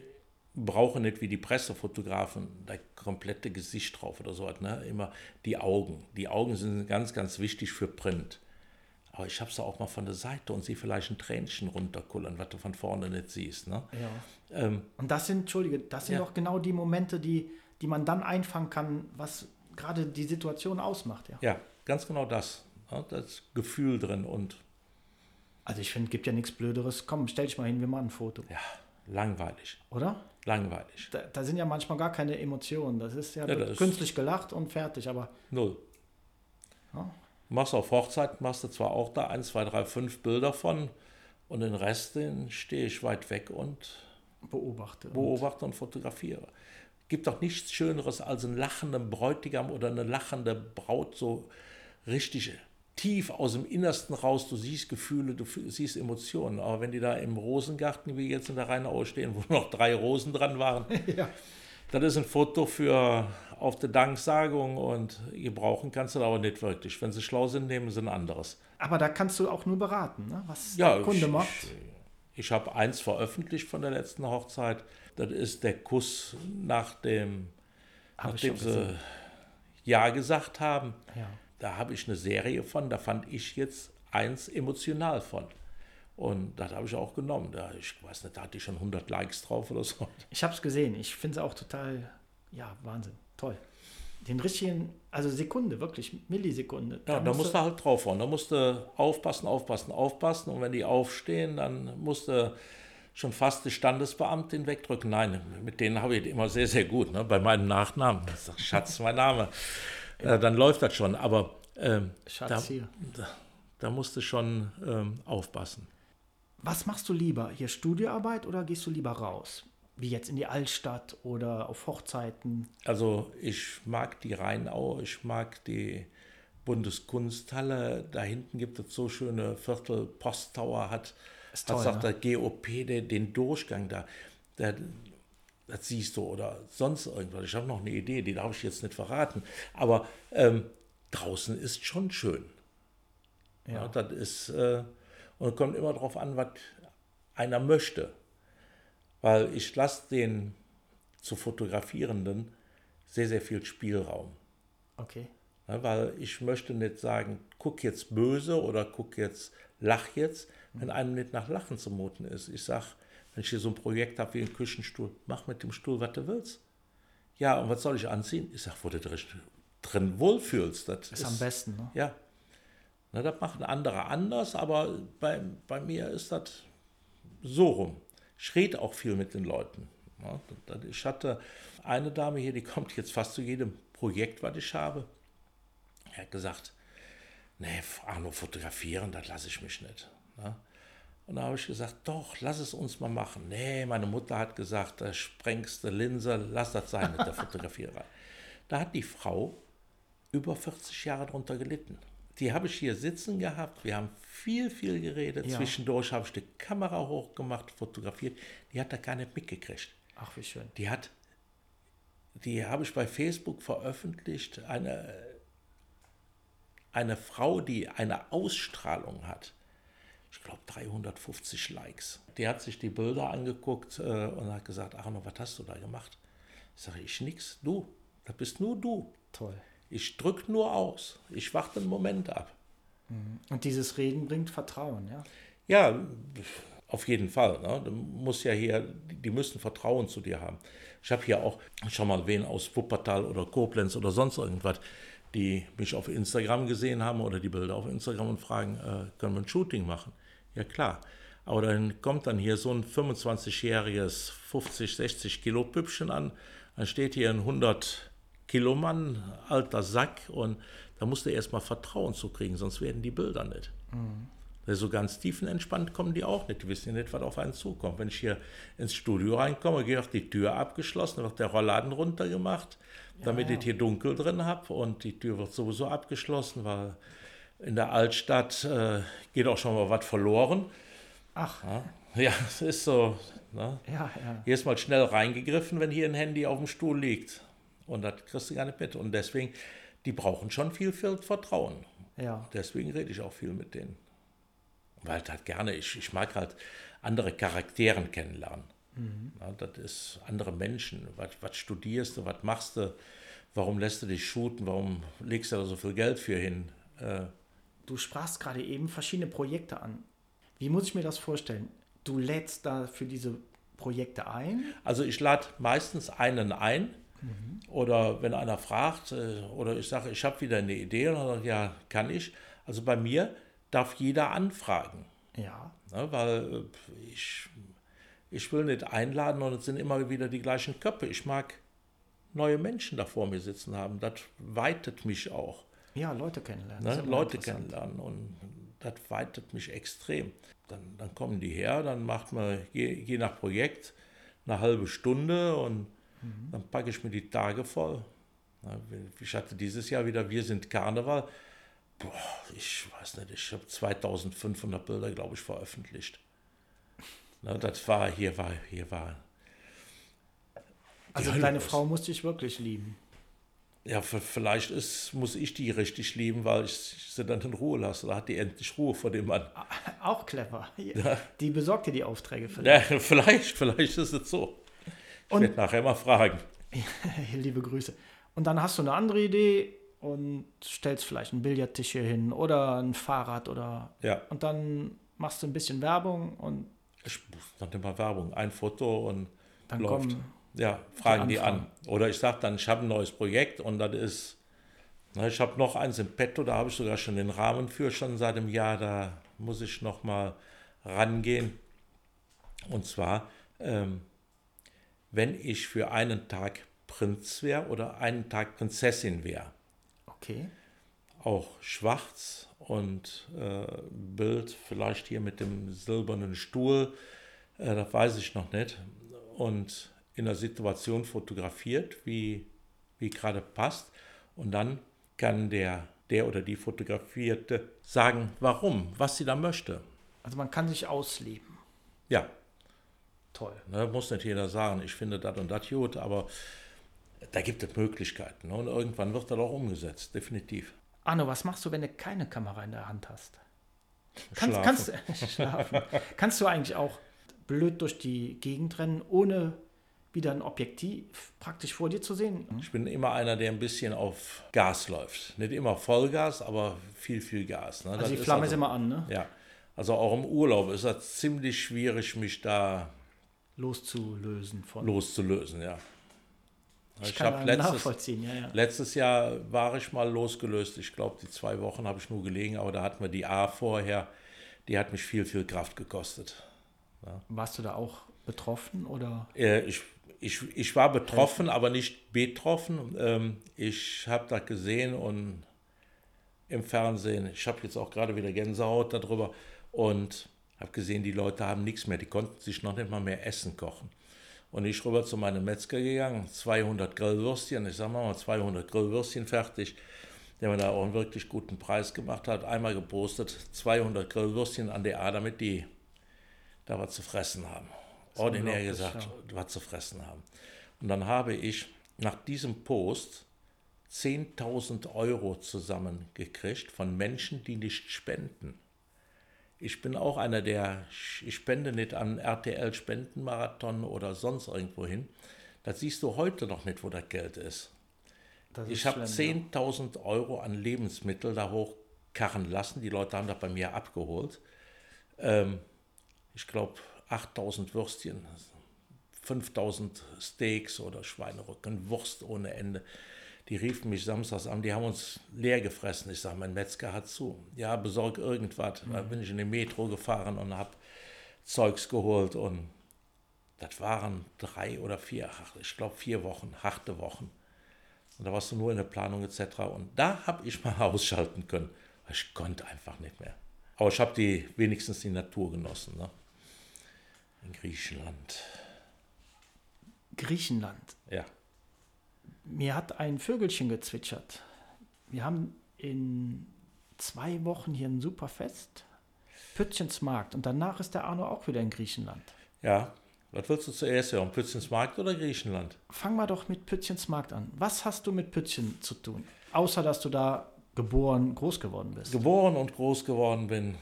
[SPEAKER 2] brauche nicht wie die Pressefotografen das komplette Gesicht drauf oder so was, ne? Immer die Augen. Die Augen sind ganz, ganz wichtig für Print. Aber ich habe es auch mal von der Seite und sehe vielleicht ein Tränchen runterkullern, was du von vorne nicht siehst. Ne?
[SPEAKER 1] Ja.
[SPEAKER 2] Ähm,
[SPEAKER 1] Und das sind, Entschuldige, das sind
[SPEAKER 2] Ja.
[SPEAKER 1] doch genau die Momente, die, die man dann einfangen kann, was gerade die Situation ausmacht. Ja.
[SPEAKER 2] ja, ganz genau das. Ne? Das Gefühl drin und
[SPEAKER 1] Also ich finde, gibt ja nichts Blöderes. Komm, stell dich mal hin, wir machen ein Foto.
[SPEAKER 2] ja, langweilig.
[SPEAKER 1] Oder?
[SPEAKER 2] Langweilig.
[SPEAKER 1] Da, da sind ja manchmal gar keine Emotionen. Das ist ja,
[SPEAKER 2] Ja, das ist-
[SPEAKER 1] künstlich gelacht und fertig. Aber
[SPEAKER 2] Null.
[SPEAKER 1] Ja.
[SPEAKER 2] Du machst auf Hochzeit, machst du zwar auch da 1, 2, 3, 5 Bilder von und den Rest, den stehe ich weit weg und
[SPEAKER 1] beobachte. Und
[SPEAKER 2] beobachte und fotografiere. Gibt doch nichts Schöneres als einen lachenden Bräutigam oder eine lachende Braut so richtig tief aus dem Innersten raus. Du siehst Gefühle, du siehst Emotionen. Aber wenn die da im Rosengarten, wie jetzt in der Rheinau stehen, wo noch drei Rosen dran waren,
[SPEAKER 1] ja.
[SPEAKER 2] das ist ein Foto für auf der Danksagung und gebrauchen kannst du da aber nicht wirklich. Wenn sie schlau sind, nehmen sie ein anderes.
[SPEAKER 1] Aber da kannst du auch nur beraten, ne? was
[SPEAKER 2] Ja,
[SPEAKER 1] der Kunde
[SPEAKER 2] ich,
[SPEAKER 1] macht.
[SPEAKER 2] Ich, ich habe eins veröffentlicht von der letzten Hochzeit. Das ist der Kuss nach dem,
[SPEAKER 1] Hab
[SPEAKER 2] nachdem sie Ja gesagt haben.
[SPEAKER 1] Ja.
[SPEAKER 2] Da habe ich eine Serie von, da fand ich jetzt eins emotional von. Und das habe ich auch genommen. Da, ich weiß nicht, da hatte ich schon 100 Likes drauf oder so.
[SPEAKER 1] Ich habe es gesehen. Ich finde es auch total, ja, Wahnsinn. Toll. Den richtigen, also Sekunde, wirklich Millisekunde.
[SPEAKER 2] Ja, da musst du halt drauf hauen. Da musst du aufpassen, aufpassen, aufpassen. Und wenn die aufstehen, dann musst du schon fast die Standesbeamtin wegdrücken. Nein, mit denen habe ich immer sehr, sehr gut. Ne? Bei meinem Nachnamen. Das ist Schatz, mein Name. Ja. Äh, dann läuft das schon. Aber ähm, da. Da, da musst du schon ähm, aufpassen.
[SPEAKER 1] Was machst du lieber? Hier Studioarbeit oder gehst du lieber raus? Wie jetzt in die Altstadt oder auf Hochzeiten?
[SPEAKER 2] Also ich mag die Rheinau, ich mag die Bundeskunsthalle. Da hinten gibt es so schöne Viertel, Posttower hat,
[SPEAKER 1] Ist toll,
[SPEAKER 2] was sagt
[SPEAKER 1] ne?
[SPEAKER 2] der GOP, der, den Durchgang da. Der, das siehst du oder sonst irgendwas. Ich habe noch eine Idee, die darf ich jetzt nicht verraten. Aber ähm, draußen ist schon schön. Ja.
[SPEAKER 1] Ja.
[SPEAKER 2] das ist, äh, und es kommt immer darauf an, was einer möchte. Weil ich lasse den zu Fotografierenden sehr, sehr viel Spielraum.
[SPEAKER 1] Okay.
[SPEAKER 2] Ja, weil ich möchte nicht sagen, guck jetzt böse oder guck jetzt, lach jetzt, wenn einem nicht nach Lachen zumuten ist. Ich sage, wenn ich hier so ein Projekt habe wie einen Küchenstuhl, mach mit dem Stuhl, was du willst. Ja, und was soll ich anziehen? Ich sage, wo du drin, drin wohlfühlst. Das
[SPEAKER 1] Ist am besten, ne?
[SPEAKER 2] Ja. Na, das machen andere anders, aber bei, bei mir ist das so rum. Ich rede auch viel mit den Leuten. Ja, das- ich hatte eine Dame hier, die kommt jetzt fast zu jedem Projekt, was ich habe. Er hat gesagt, nee, Arno, fotografieren, das lasse ich mich nicht. Ja. Und da habe ich gesagt, doch, lass es uns mal machen. Nee, meine Mutter hat gesagt, da sprengst du Linse, lass das sein mit der Fotografierei. Da hat die Frau über 40 Jahre drunter gelitten. Die habe ich hier sitzen gehabt. Wir haben viel, viel geredet.
[SPEAKER 1] Ja.
[SPEAKER 2] Zwischendurch habe ich die Kamera hochgemacht, fotografiert. Die hat da gar nicht mitgekriegt.
[SPEAKER 1] Ach, wie schön.
[SPEAKER 2] Die hat, die habe ich bei Facebook veröffentlicht. Eine, eine Frau, die eine Ausstrahlung hat. Ich glaube 350 Likes. Die hat sich die Bilder angeguckt äh, und hat gesagt, Arno, was hast du da gemacht? Ich sage, ich nix, du. Das bist nur du.
[SPEAKER 1] Toll.
[SPEAKER 2] Ich drücke nur aus. Ich warte einen Moment ab.
[SPEAKER 1] Und dieses Reden bringt Vertrauen, ja?
[SPEAKER 2] Ja, auf jeden Fall. Ne? Du musst ja hier, die müssen Vertrauen zu dir haben. Ich habe hier auch schon mal wen aus Wuppertal oder Koblenz oder sonst irgendwas, die mich auf Instagram gesehen haben oder die Bilder auf Instagram und fragen, äh, können wir ein Shooting machen? Ja klar. Aber dann kommt dann hier so ein 25-jähriges 50, 60 Kilo Püppchen an, dann steht hier ein 100 Kilo Mann, alter Sack und da musst du erstmal Vertrauen zu kriegen, sonst werden die Bilder nicht. So ganz tiefenentspannt kommen die auch nicht. Die wissen ja nicht, was auf einen zukommt. Wenn ich hier ins Studio reinkomme, wird die Tür abgeschlossen, wird der Rollladen runtergemacht, damit
[SPEAKER 1] ja.
[SPEAKER 2] ich hier dunkel drin habe. Und die Tür wird sowieso abgeschlossen, weil in der Altstadt äh, geht auch schon mal was verloren.
[SPEAKER 1] Ach,
[SPEAKER 2] Ja, ja es ist so. Ne?
[SPEAKER 1] ja, ja.
[SPEAKER 2] Hier ist mal schnell reingegriffen, wenn hier ein Handy auf dem Stuhl liegt. Und das kriegst du gar nicht mit. Und deswegen, die brauchen schon viel, viel Vertrauen.
[SPEAKER 1] Ja,
[SPEAKER 2] Deswegen rede ich auch viel mit denen. Weil halt gerne, ich, ich mag halt andere Charakteren kennenlernen. Ja, das ist andere Menschen. Was, was studierst du, was machst du, warum lässt du dich shooten, warum legst du da so viel Geld für hin? Äh,
[SPEAKER 1] du sprachst gerade eben verschiedene Projekte an. Wie muss ich mir das vorstellen? Du lädst da für diese Projekte ein?
[SPEAKER 2] Also ich lade meistens einen ein oder wenn einer fragt äh, oder ich sage, ich habe wieder eine Idee und dann ja, kann ich. Also bei mir darf jeder anfragen,
[SPEAKER 1] Ja,
[SPEAKER 2] ne, weil äh, ich, ich will nicht einladen und es sind immer wieder die gleichen Köpfe. Ich mag neue Menschen da vor mir sitzen haben. Das weitet mich auch.
[SPEAKER 1] ja, Leute kennenlernen.
[SPEAKER 2] Ne? Leute kennenlernen und das weitet mich extrem. Dann, dann kommen die her, dann macht man je, je nach Projekt eine halbe Stunde und
[SPEAKER 1] Mhm.
[SPEAKER 2] dann packe ich mir die Tage voll. Na, Ich hatte dieses Jahr wieder Wir sind Karneval. Boah, ich weiß nicht, ich habe 2500 Bilder, glaube ich, veröffentlicht. Na, das war, hier war, hier war,
[SPEAKER 1] Also
[SPEAKER 2] Hölle
[SPEAKER 1] deine
[SPEAKER 2] los.
[SPEAKER 1] Frau muss dich wirklich lieben.
[SPEAKER 2] ja, vielleicht ist, muss ich die richtig lieben, weil ich sie dann in Ruhe lasse. Da hat die endlich Ruhe vor dem Mann.
[SPEAKER 1] Auch clever. Die besorgt dir die Aufträge dich.
[SPEAKER 2] Ja, vielleicht, vielleicht ist es so. Ich
[SPEAKER 1] Und-
[SPEAKER 2] werde nachher mal fragen.
[SPEAKER 1] Liebe Grüße. Und dann hast du eine andere Idee und stellst vielleicht einen Billardtisch hier hin oder ein Fahrrad oder
[SPEAKER 2] Ja,
[SPEAKER 1] und dann machst du ein bisschen Werbung und
[SPEAKER 2] ich mache mal Werbung, ein Foto und
[SPEAKER 1] dann
[SPEAKER 2] läuft. Ja, fragen die, an.
[SPEAKER 1] Anfragen.
[SPEAKER 2] Oder ich sage dann, ich habe ein neues Projekt und das ist, na, ich habe noch eins im Petto, da habe ich sogar schon den Rahmen für, schon seit einem Jahr, da muss ich noch mal rangehen. Und zwar, ähm, wenn ich für einen Tag Prinz wäre oder einen Tag Prinzessin wäre,
[SPEAKER 1] okay.
[SPEAKER 2] Auch schwarz und äh, Bild vielleicht hier mit dem silbernen Stuhl, äh, das weiß ich noch nicht. Und in der Situation fotografiert, wie, wie gerade passt. Und dann kann der, der oder die Fotografierte sagen, warum, was sie da möchte.
[SPEAKER 1] Also man kann sich ausleben.
[SPEAKER 2] Ja,
[SPEAKER 1] Toll.
[SPEAKER 2] ne, muss nicht jeder sagen, ich finde das und das gut, aber da gibt es Möglichkeiten. Ne? Und irgendwann wird das auch umgesetzt, definitiv.
[SPEAKER 1] Arno, was machst du, wenn du keine Kamera in der Hand hast? Kannst, kannst, schlafen. kannst du eigentlich auch blöd durch die Gegend rennen, ohne wieder ein Objektiv praktisch vor dir zu sehen?
[SPEAKER 2] Ich bin immer einer, der ein bisschen auf Gas läuft. Nicht immer Vollgas, aber viel, viel Gas. Ne?
[SPEAKER 1] Also
[SPEAKER 2] Das
[SPEAKER 1] die
[SPEAKER 2] ist
[SPEAKER 1] Flamme ist
[SPEAKER 2] also,
[SPEAKER 1] immer an, ne?
[SPEAKER 2] Ja, also auch im Urlaub ist das ziemlich schwierig, mich da
[SPEAKER 1] Loszulösen von.
[SPEAKER 2] loszulösen, ja.
[SPEAKER 1] Ich
[SPEAKER 2] Ich
[SPEAKER 1] kann
[SPEAKER 2] habe letztes,
[SPEAKER 1] nachvollziehen, ja, ja.
[SPEAKER 2] letztes Jahr war ich mal losgelöst. Ich glaube, die zwei Wochen habe ich nur gelegen, aber da hatten wir die A vorher. Die hat mich viel, viel Kraft gekostet.
[SPEAKER 1] Warst du da auch betroffen oder?
[SPEAKER 2] Äh, Ich, ich, ich war betroffen, aber nicht betroffen. Ähm, Ich habe das gesehen und im Fernsehen, ich habe jetzt auch gerade wieder Gänsehaut darüber und habe gesehen, die Leute haben nichts mehr. Die konnten sich noch nicht mal mehr Essen kochen. Und ich rüber zu meinem Metzger gegangen, 200 Grillwürstchen, ich sage mal 200 Grillwürstchen fertig, der mir da auch einen wirklich guten Preis gemacht hat, einmal gepostet, 200 Grillwürstchen an der A, damit die da was zu fressen haben. Ordinär gesagt, was zu fressen haben. Und dann habe ich nach diesem Post 10.000 Euro zusammengekriegt von Menschen, die nicht spenden. Ich bin auch einer, der, ich spende nicht an RTL Spendenmarathon oder sonst irgendwo hin. Das siehst du heute noch nicht, wo das Geld ist.
[SPEAKER 1] Das
[SPEAKER 2] Ich habe
[SPEAKER 1] schlimm, ja.
[SPEAKER 2] 10.000 Euro an Lebensmittel da hochkarren lassen. Die Leute haben das bei mir abgeholt. Ähm, ich glaube, 8.000 Würstchen, 5.000 Steaks oder Schweinerücken, Wurst ohne Ende. Die riefen mich samstags an, die haben uns leer gefressen. Ich sage, mein Metzger hat zu. Ja, besorg irgendwas. Da bin ich in die Metro gefahren und habe Zeugs geholt und das waren drei oder vier, ich glaube vier Wochen, harte Wochen. Und da warst du nur in der Planung etc. Und da habe ich mal ausschalten können. Ich konnte einfach nicht mehr. Aber ich habe die, wenigstens die Natur genossen. Ne? In Griechenland.
[SPEAKER 1] Griechenland.
[SPEAKER 2] Ja.
[SPEAKER 1] Mir hat ein Vögelchen gezwitschert. Wir haben in zwei Wochen hier ein super Fest. Pützchensmarkt. Und danach ist der Arno auch wieder in Griechenland.
[SPEAKER 2] Ja. Was willst du zuerst hören? Pützensmarkt oder Griechenland?
[SPEAKER 1] Fang mal doch mit Pützchensmarkt an. Was hast du mit Pützchen zu tun? Außer, dass du da geboren, groß geworden bist.
[SPEAKER 2] Geboren und groß geworden bin.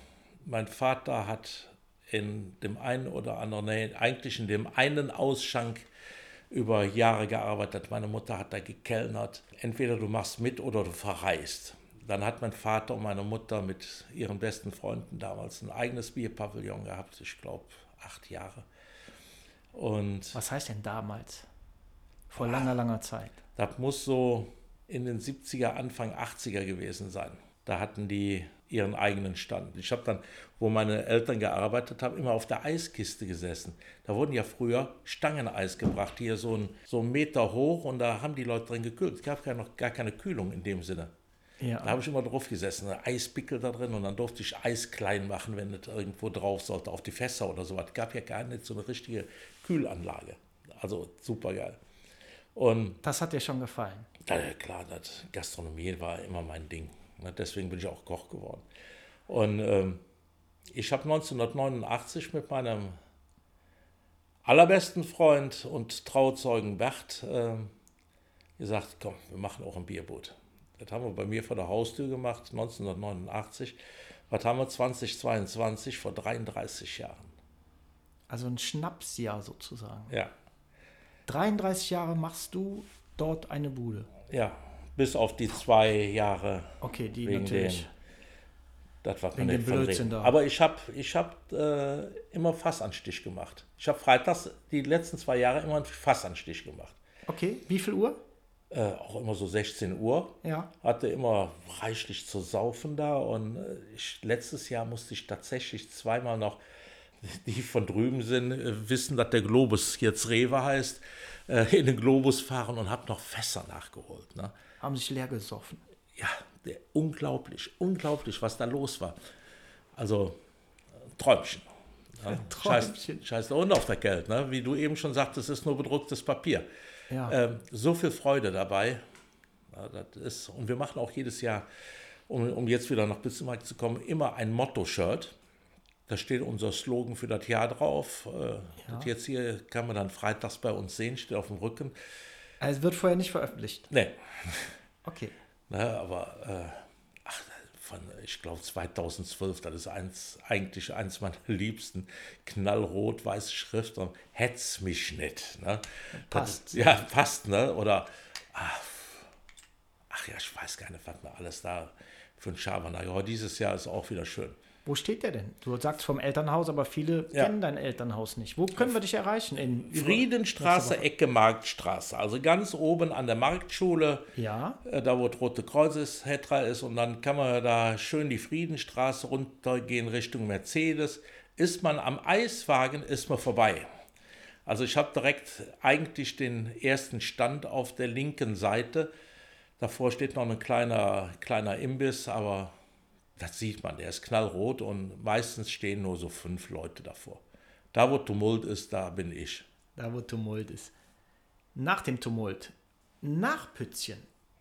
[SPEAKER 2] Mein Vater hat in dem einen oder anderen, eigentlich in dem einen Ausschank über Jahre gearbeitet. Meine Mutter hat da gekellnert. Entweder du machst mit oder du verreist. Dann hat mein Vater und meine Mutter mit ihren besten Freunden damals ein eigenes Bierpavillon gehabt. Ich glaube, acht Jahre. Und
[SPEAKER 1] Was heißt denn damals? Vor langer, langer Zeit.
[SPEAKER 2] das muss so in den 70er, Anfang 80er gewesen sein. Da hatten die ihren eigenen Stand. Ich habe dann, wo meine Eltern gearbeitet haben, immer auf der Eiskiste gesessen. Da wurden ja früher Stangeneis gebracht, hier so ein, so einen Meter hoch und da haben die Leute drin gekühlt. Es gab gar, noch, gar keine Kühlung in dem Sinne.
[SPEAKER 1] Ja.
[SPEAKER 2] Da habe ich immer drauf gesessen, ein Eispickel da drin und dann durfte ich Eis klein machen, wenn es irgendwo drauf sollte, auf die Fässer oder so. Es gab ja gar nicht so eine richtige Kühlanlage. Also super geil. Und
[SPEAKER 1] Das hat dir schon gefallen.
[SPEAKER 2] ja, klar, das Gastronomie war immer mein Ding. Ne, Deswegen bin ich auch Koch geworden. Und ähm, ich habe 1989 mit meinem allerbesten Freund und Trauzeugen Bert ähm, gesagt, komm, wir machen auch ein Bierboot. Das haben wir bei mir vor der Haustür gemacht, 1989. Was haben wir 2022, vor 33 Jahren.
[SPEAKER 1] Also ein Schnapsjahr sozusagen.
[SPEAKER 2] Ja,
[SPEAKER 1] 33 Jahre machst du dort eine Bude.
[SPEAKER 2] ja. Bis auf die zwei Jahre.
[SPEAKER 1] Okay, die
[SPEAKER 2] wegen
[SPEAKER 1] natürlich.
[SPEAKER 2] Den, das war
[SPEAKER 1] Wegen
[SPEAKER 2] nicht
[SPEAKER 1] dem Blödsinn da.
[SPEAKER 2] Aber ich habe ich hab, äh, immer Fassanstich gemacht. Ich habe freitags die letzten zwei Jahre immer einen Fassanstich gemacht.
[SPEAKER 1] Okay, wie viel Uhr?
[SPEAKER 2] Äh, auch immer so 16 Uhr.
[SPEAKER 1] Ja.
[SPEAKER 2] Hatte immer reichlich zu saufen da und äh, ich, letztes Jahr musste ich tatsächlich zweimal noch, die von drüben sind, äh, wissen, dass der Globus jetzt Rewe heißt, äh, in den Globus fahren und habe noch Fässer nachgeholt. Ne?
[SPEAKER 1] Haben sich leer gesoffen.
[SPEAKER 2] Ja, der, unglaublich, unglaublich, was da los war. Also, Träumchen. Ne?
[SPEAKER 1] Träumchen.
[SPEAKER 2] Scheiß, scheiß der Hund auf der Geld, ne? wie du eben schon sagtest, es ist nur bedrucktes Papier.
[SPEAKER 1] Ja.
[SPEAKER 2] Ähm, so viel Freude dabei. Ja, das ist, und wir machen auch jedes Jahr, um, um jetzt wieder nach Bismarck zu kommen, immer ein Motto-Shirt. Da steht unser Slogan für das Jahr drauf. Äh, das jetzt hier kann man dann freitags bei uns sehen, steht auf dem Rücken.
[SPEAKER 1] Also es wird vorher nicht veröffentlicht.
[SPEAKER 2] Ne,
[SPEAKER 1] Okay.
[SPEAKER 2] ne aber äh, ach, von, ich glaube 2012, das ist eins, eigentlich eins meiner liebsten, knallrot, weiße Schrift und hetz mich nicht. Ne?
[SPEAKER 1] Passt.
[SPEAKER 2] Das, ja, passt, ne? Oder ach, ach ja, ich weiß gar nicht, was man alles da für ein Schabernack. Aber dieses Jahr ist auch wieder schön.
[SPEAKER 1] Wo steht der denn? Du sagst vom Elternhaus, aber viele
[SPEAKER 2] Ja.
[SPEAKER 1] kennen dein Elternhaus nicht. Wo können wir dich erreichen? In
[SPEAKER 2] Friedenstraße, Ecke Marktstraße, also ganz oben an der Marktschule.
[SPEAKER 1] Ja.
[SPEAKER 2] äh, da wo das Rote Kreuz ist, Hetra ist, und dann kann man da schön die Friedenstraße runtergehen Richtung Mercedes. Ist man am Eiswagen, ist man vorbei. Also ich habe direkt eigentlich den ersten Stand auf der linken Seite. Davor steht noch ein kleiner, kleiner Imbiss, aber das sieht man, der ist knallrot und meistens stehen nur so fünf Leute davor. Da wo Tumult ist, da bin ich.
[SPEAKER 1] Da, wo Tumult ist. Nach dem Tumult, nach Pützchen,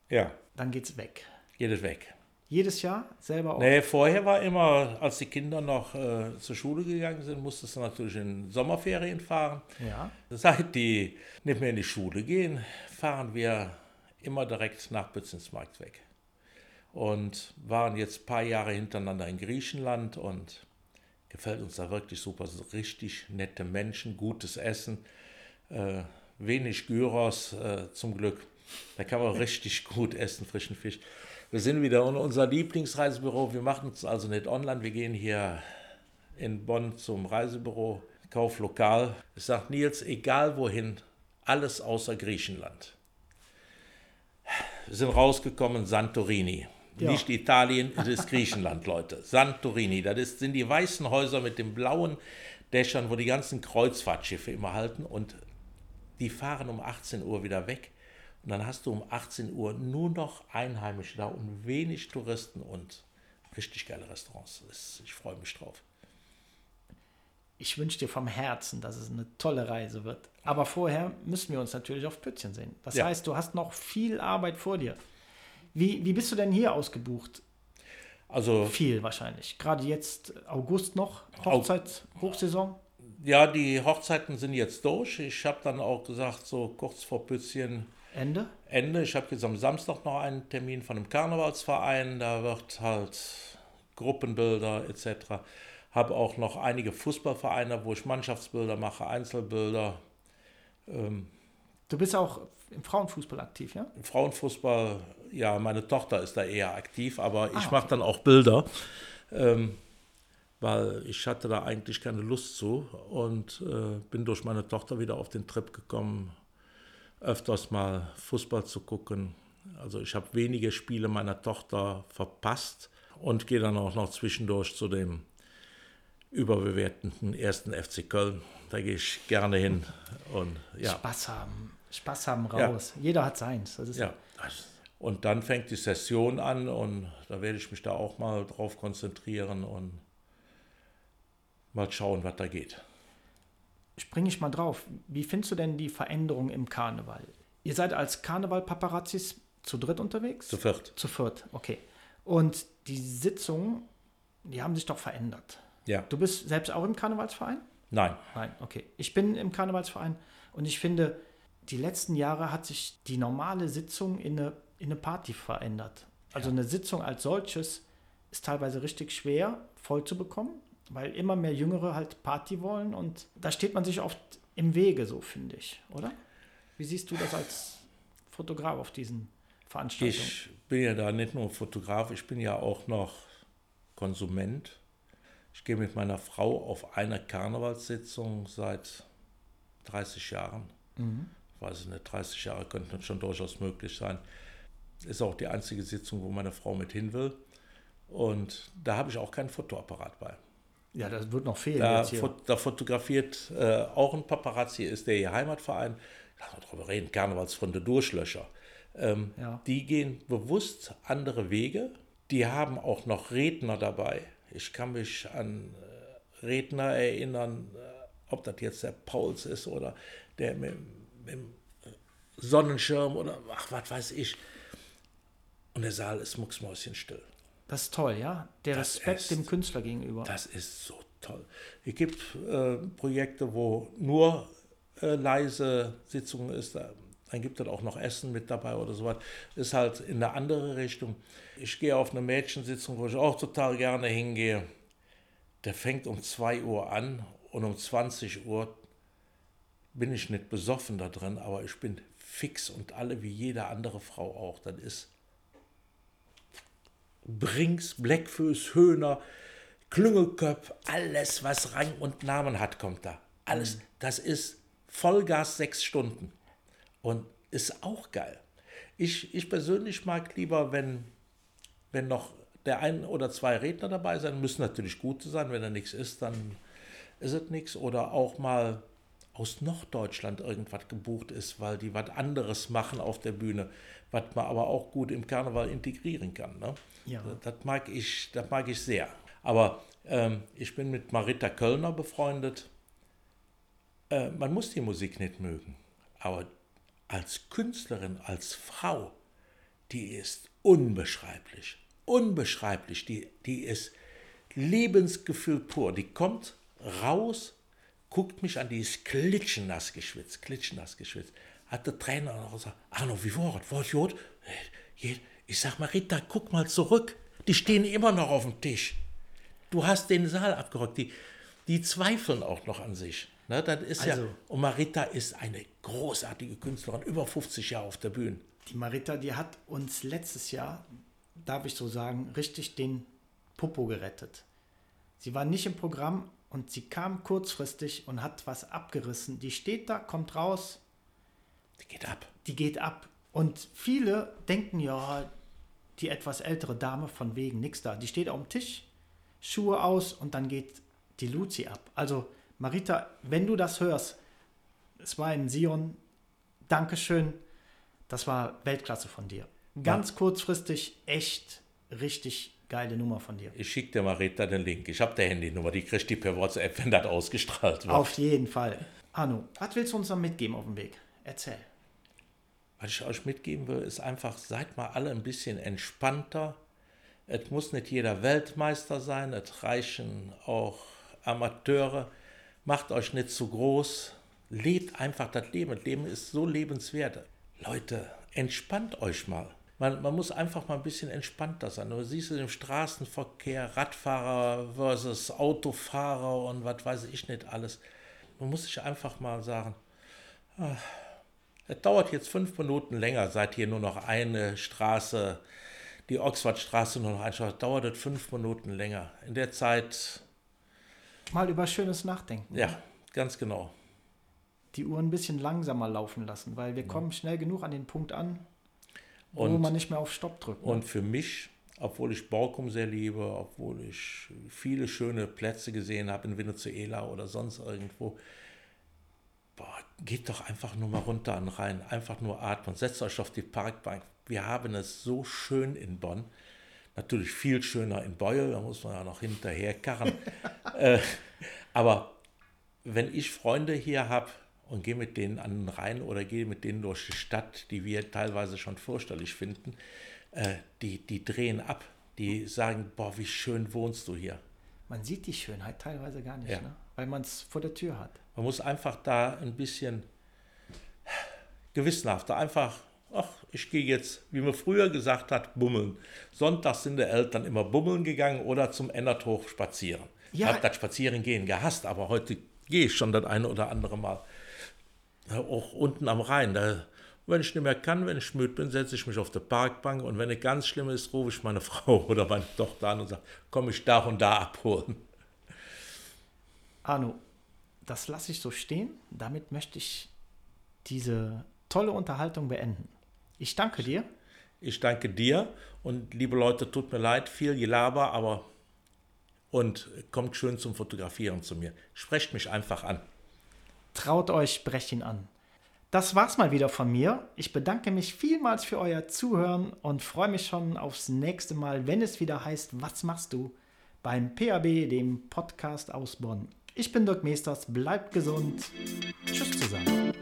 [SPEAKER 2] Ja,
[SPEAKER 1] dann geht's weg.
[SPEAKER 2] geht es weg.
[SPEAKER 1] Jedes Jahr selber auch.
[SPEAKER 2] Nee, vorher war immer, als die Kinder noch äh, zur Schule gegangen sind, musstest du natürlich in Sommerferien fahren.
[SPEAKER 1] Ja.
[SPEAKER 2] Seit die nicht mehr in die Schule gehen, fahren wir immer direkt nach Bützensmarkt weg. Und waren jetzt ein paar Jahre hintereinander in Griechenland und gefällt uns da wirklich super. So richtig nette Menschen, gutes Essen, äh, wenig Gyros äh, zum Glück. Da kann man richtig gut essen, frischen Fisch. Wir sind wieder in unser Lieblingsreisebüro. Wir machen es also nicht online. Wir gehen hier in Bonn zum Reisebüro, kauf lokal. Ich sage Nils, egal wohin, alles außer Griechenland. Wir sind rausgekommen, Santorini.
[SPEAKER 1] Ja.
[SPEAKER 2] Nicht Italien, es ist Griechenland, Leute. Santorini, das ist, sind die weißen Häuser mit den blauen Dächern, wo die ganzen Kreuzfahrtschiffe immer halten und die fahren um 18 Uhr wieder weg. Und dann hast du um 18 Uhr nur noch Einheimische da und wenig Touristen und richtig geile Restaurants. Ich freue mich drauf.
[SPEAKER 1] Ich wünsche dir vom Herzen, dass es eine tolle Reise wird. Aber vorher müssen wir uns natürlich auf Pützchen sehen. Das
[SPEAKER 2] Ja.
[SPEAKER 1] heißt, du hast noch viel Arbeit vor dir. Wie, wie bist du denn hier ausgebucht?
[SPEAKER 2] Also
[SPEAKER 1] Viel wahrscheinlich. Gerade jetzt August noch, Hochzeit, Hochsaison.
[SPEAKER 2] ja, die Hochzeiten sind jetzt durch. Ich habe dann auch gesagt, so kurz vor Pützchen
[SPEAKER 1] Ende.
[SPEAKER 2] Ende. Ich habe jetzt am Samstag noch einen Termin von einem Karnevalsverein. Da wird halt Gruppenbilder etc. Habe auch noch einige Fußballvereine, wo ich Mannschaftsbilder mache, Einzelbilder.
[SPEAKER 1] Du bist auch im Frauenfußball aktiv, ja?
[SPEAKER 2] Im Frauenfußball, ja, meine Tochter ist da eher aktiv, aber ich
[SPEAKER 1] Ah,
[SPEAKER 2] mache dann auch Bilder, ähm, weil ich hatte da eigentlich keine Lust zu und äh, bin durch meine Tochter wieder auf den Trip gekommen, öfters mal Fußball zu gucken. Also ich habe wenige Spiele meiner Tochter verpasst und gehe dann auch noch zwischendurch zu dem überbewerteten ersten FC Köln. Da gehe ich gerne hin und ja.
[SPEAKER 1] Spaß haben. Spaß haben
[SPEAKER 2] Ja.
[SPEAKER 1] raus. Jeder hat seins.
[SPEAKER 2] Ja, und dann fängt die Session an und da werde ich mich da auch mal drauf konzentrieren und mal schauen, was da geht.
[SPEAKER 1] springe ich mal drauf. Wie findest du denn die Veränderung im Karneval? Ihr seid als Karneval-Paparazzis zu dritt unterwegs?
[SPEAKER 2] Zu viert.
[SPEAKER 1] Zu viert, okay. Und die Sitzungen, die haben sich doch verändert.
[SPEAKER 2] Ja.
[SPEAKER 1] Du bist selbst auch im Karnevalsverein?
[SPEAKER 2] Nein.
[SPEAKER 1] Nein, okay. Ich bin im Karnevalsverein und ich finde, die letzten Jahre hat sich die normale Sitzung in eine, in eine Party verändert. Also eine Sitzung als solches ist teilweise richtig schwer voll zu bekommen, weil immer mehr Jüngere halt Party wollen und da steht man sich oft im Wege, so finde ich, oder? Wie siehst du das als Fotograf auf diesen Veranstaltung?
[SPEAKER 2] Ich bin ja da nicht nur Fotograf, ich bin ja auch noch Konsument. Ich gehe mit meiner Frau auf eine Karnevalssitzung seit 30 Jahren. Mhm. Ich weiß nicht, 30 Jahre könnten schon durchaus möglich sein. Ist auch die einzige Sitzung, wo meine Frau mit hin will. Und da habe ich auch keinen Fotoapparat bei.
[SPEAKER 1] Ja, das wird noch fehlen.
[SPEAKER 2] Da, da fotografiert äh, auch ein Paparazzi, ist der Heimatverein. Lass mal drüber reden, Karnevalsfrunde Durchlöcher. Ähm, ja. Die gehen bewusst andere Wege. Die haben auch noch Redner dabei. Ich kann mich an äh, Redner erinnern, äh, ob das jetzt der Pauls ist oder der mit, mit dem Sonnenschirm oder ach, was weiß ich. Und der Saal ist mucksmäuschenstill.
[SPEAKER 1] Das ist toll, ja? Der das Respekt ist, dem Künstler gegenüber.
[SPEAKER 2] Das ist so toll. Es gibt äh, Projekte, wo nur äh, leise Sitzungen ist. Da, dann gibt es auch noch Essen mit dabei oder sowas. Ist halt in eine andere Richtung. Ich gehe auf eine Mädchensitzung, wo ich auch total gerne hingehe. Der fängt um 2 Uhr an und um 20 Uhr bin ich nicht besoffen da drin, aber ich bin fix und alle wie jede andere Frau auch. Das ist Brinks, Blackfuß, Höhner, Klüngelköpf, alles, was Rang und Namen hat, kommt da. Alles. Mhm. Das ist Vollgas sechs Stunden. Und ist auch geil. Ich, ich persönlich mag lieber, wenn, wenn noch der ein oder zwei Redner dabei sein, müssen natürlich gute sein. Wenn da nichts ist, dann ist es nichts. Oder auch mal aus Norddeutschland irgendwas gebucht ist, weil die was anderes machen auf der Bühne, was man aber auch gut im Karneval integrieren kann. Ne? Ja. Das, mag ich, das mag ich sehr. Aber ähm, ich bin mit Marita Kölner befreundet. Äh, man muss die Musik nicht mögen, aber als Künstlerin, als Frau, die ist unbeschreiblich. Unbeschreiblich. Die, die ist Lebensgefühl pur. Die kommt raus guckt mich an, die ist klitschnass geschwitzt, klitschnass geschwitzt. Hat der Trainer noch gesagt, Arno, wie war es? War gut? Ich sag mal, Rita, guck mal zurück. Die stehen immer noch auf dem Tisch. Du hast den Saal abgerockt. Die, die zweifeln auch noch an sich. Ne, das ist also, ja, und Marita ist eine großartige Künstlerin, über 50 Jahre auf der Bühne.
[SPEAKER 1] Die Marita, die hat uns letztes Jahr, darf ich so sagen, richtig den Popo gerettet. Sie war nicht im Programm, und sie kam kurzfristig und hat was abgerissen. Die steht da, kommt raus.
[SPEAKER 2] Die geht ab.
[SPEAKER 1] Die geht ab. Und viele denken ja, die etwas ältere Dame von wegen nichts da. Die steht auf dem Tisch, Schuhe aus und dann geht die Luzi ab. Also Marita, wenn du das hörst, es war in Sion, Dankeschön, das war Weltklasse von dir. Ganz ja. kurzfristig, echt richtig Geile Nummer von dir.
[SPEAKER 2] Ich schicke dir mal Rita den Link. Ich habe der Handynummer, die kriegst du per WhatsApp, wenn das ausgestrahlt wird.
[SPEAKER 1] Auf jeden Fall. Arno, was willst du uns noch mitgeben auf dem Weg? Erzähl.
[SPEAKER 2] Was ich euch mitgeben will, ist einfach, seid mal alle ein bisschen entspannter. Es muss nicht jeder Weltmeister sein, es reichen auch Amateure. Macht euch nicht zu groß. Lebt einfach das Leben. Das Leben ist so lebenswert. Leute, entspannt euch mal. Man, man muss einfach mal ein bisschen entspannter sein. Du siehst im Straßenverkehr Radfahrer versus Autofahrer und was weiß ich nicht alles. Man muss sich einfach mal sagen, ach, es dauert jetzt fünf Minuten länger, seit hier nur noch eine Straße, die Oxfordstraße nur noch eine dauert es fünf Minuten länger. In der Zeit.
[SPEAKER 1] Mal über schönes Nachdenken.
[SPEAKER 2] Ja, ganz genau.
[SPEAKER 1] Die Uhr ein bisschen langsamer laufen lassen, weil wir kommen schnell genug an den Punkt an, und, wo man nicht mehr auf Stopp drückt.
[SPEAKER 2] Ne? Und für mich, obwohl ich Borkum sehr liebe, obwohl ich viele schöne Plätze gesehen habe in Venezuela oder sonst irgendwo, boah, geht doch einfach nur mal runter an Rhein, einfach nur atmen, setzt euch auf die Parkbank. Wir haben es so schön in Bonn. Natürlich viel schöner in Beuel, da muss man ja noch hinterher karren. äh, aber wenn ich Freunde hier habe, und gehe mit denen an den Rhein oder gehe mit denen durch die Stadt, die wir teilweise schon fürchterlich finden, äh, die, die drehen ab. Die sagen, boah, wie schön wohnst du hier.
[SPEAKER 1] Man sieht die Schönheit teilweise gar nicht, ja. ne? weil man es vor der Tür hat.
[SPEAKER 2] Man muss einfach da ein bisschen gewissenhafter, einfach, ach, ich gehe jetzt, wie man früher gesagt hat, bummeln. Sonntags sind die Eltern immer bummeln gegangen oder zum Ennerthof spazieren. Ja. Ich habe das Spazierengehen gehasst, aber heute gehe ich schon das eine oder andere Mal auch unten am Rhein, da Wenn ich nicht mehr kann, wenn ich müde bin, setze ich mich auf die Parkbank und wenn es ganz schlimm ist, rufe ich meine Frau oder meine Tochter an und sage, komm ich da und da abholen.
[SPEAKER 1] Arno, das lasse ich so stehen. Damit möchte ich diese tolle Unterhaltung beenden. Ich danke dir.
[SPEAKER 2] Ich danke dir und liebe Leute, tut mir leid, viel Gelaber, aber und kommt schön zum Fotografieren zu mir. Sprecht mich einfach an.
[SPEAKER 1] Traut euch, sprecht ihn an. Das war's mal wieder von mir. Ich bedanke mich vielmals für euer Zuhören und freue mich schon aufs nächste Mal, wenn es wieder heißt, was machst du? Beim PAB, dem Podcast aus Bonn. Ich bin Dirk Meesters, bleibt gesund. Tschüss zusammen.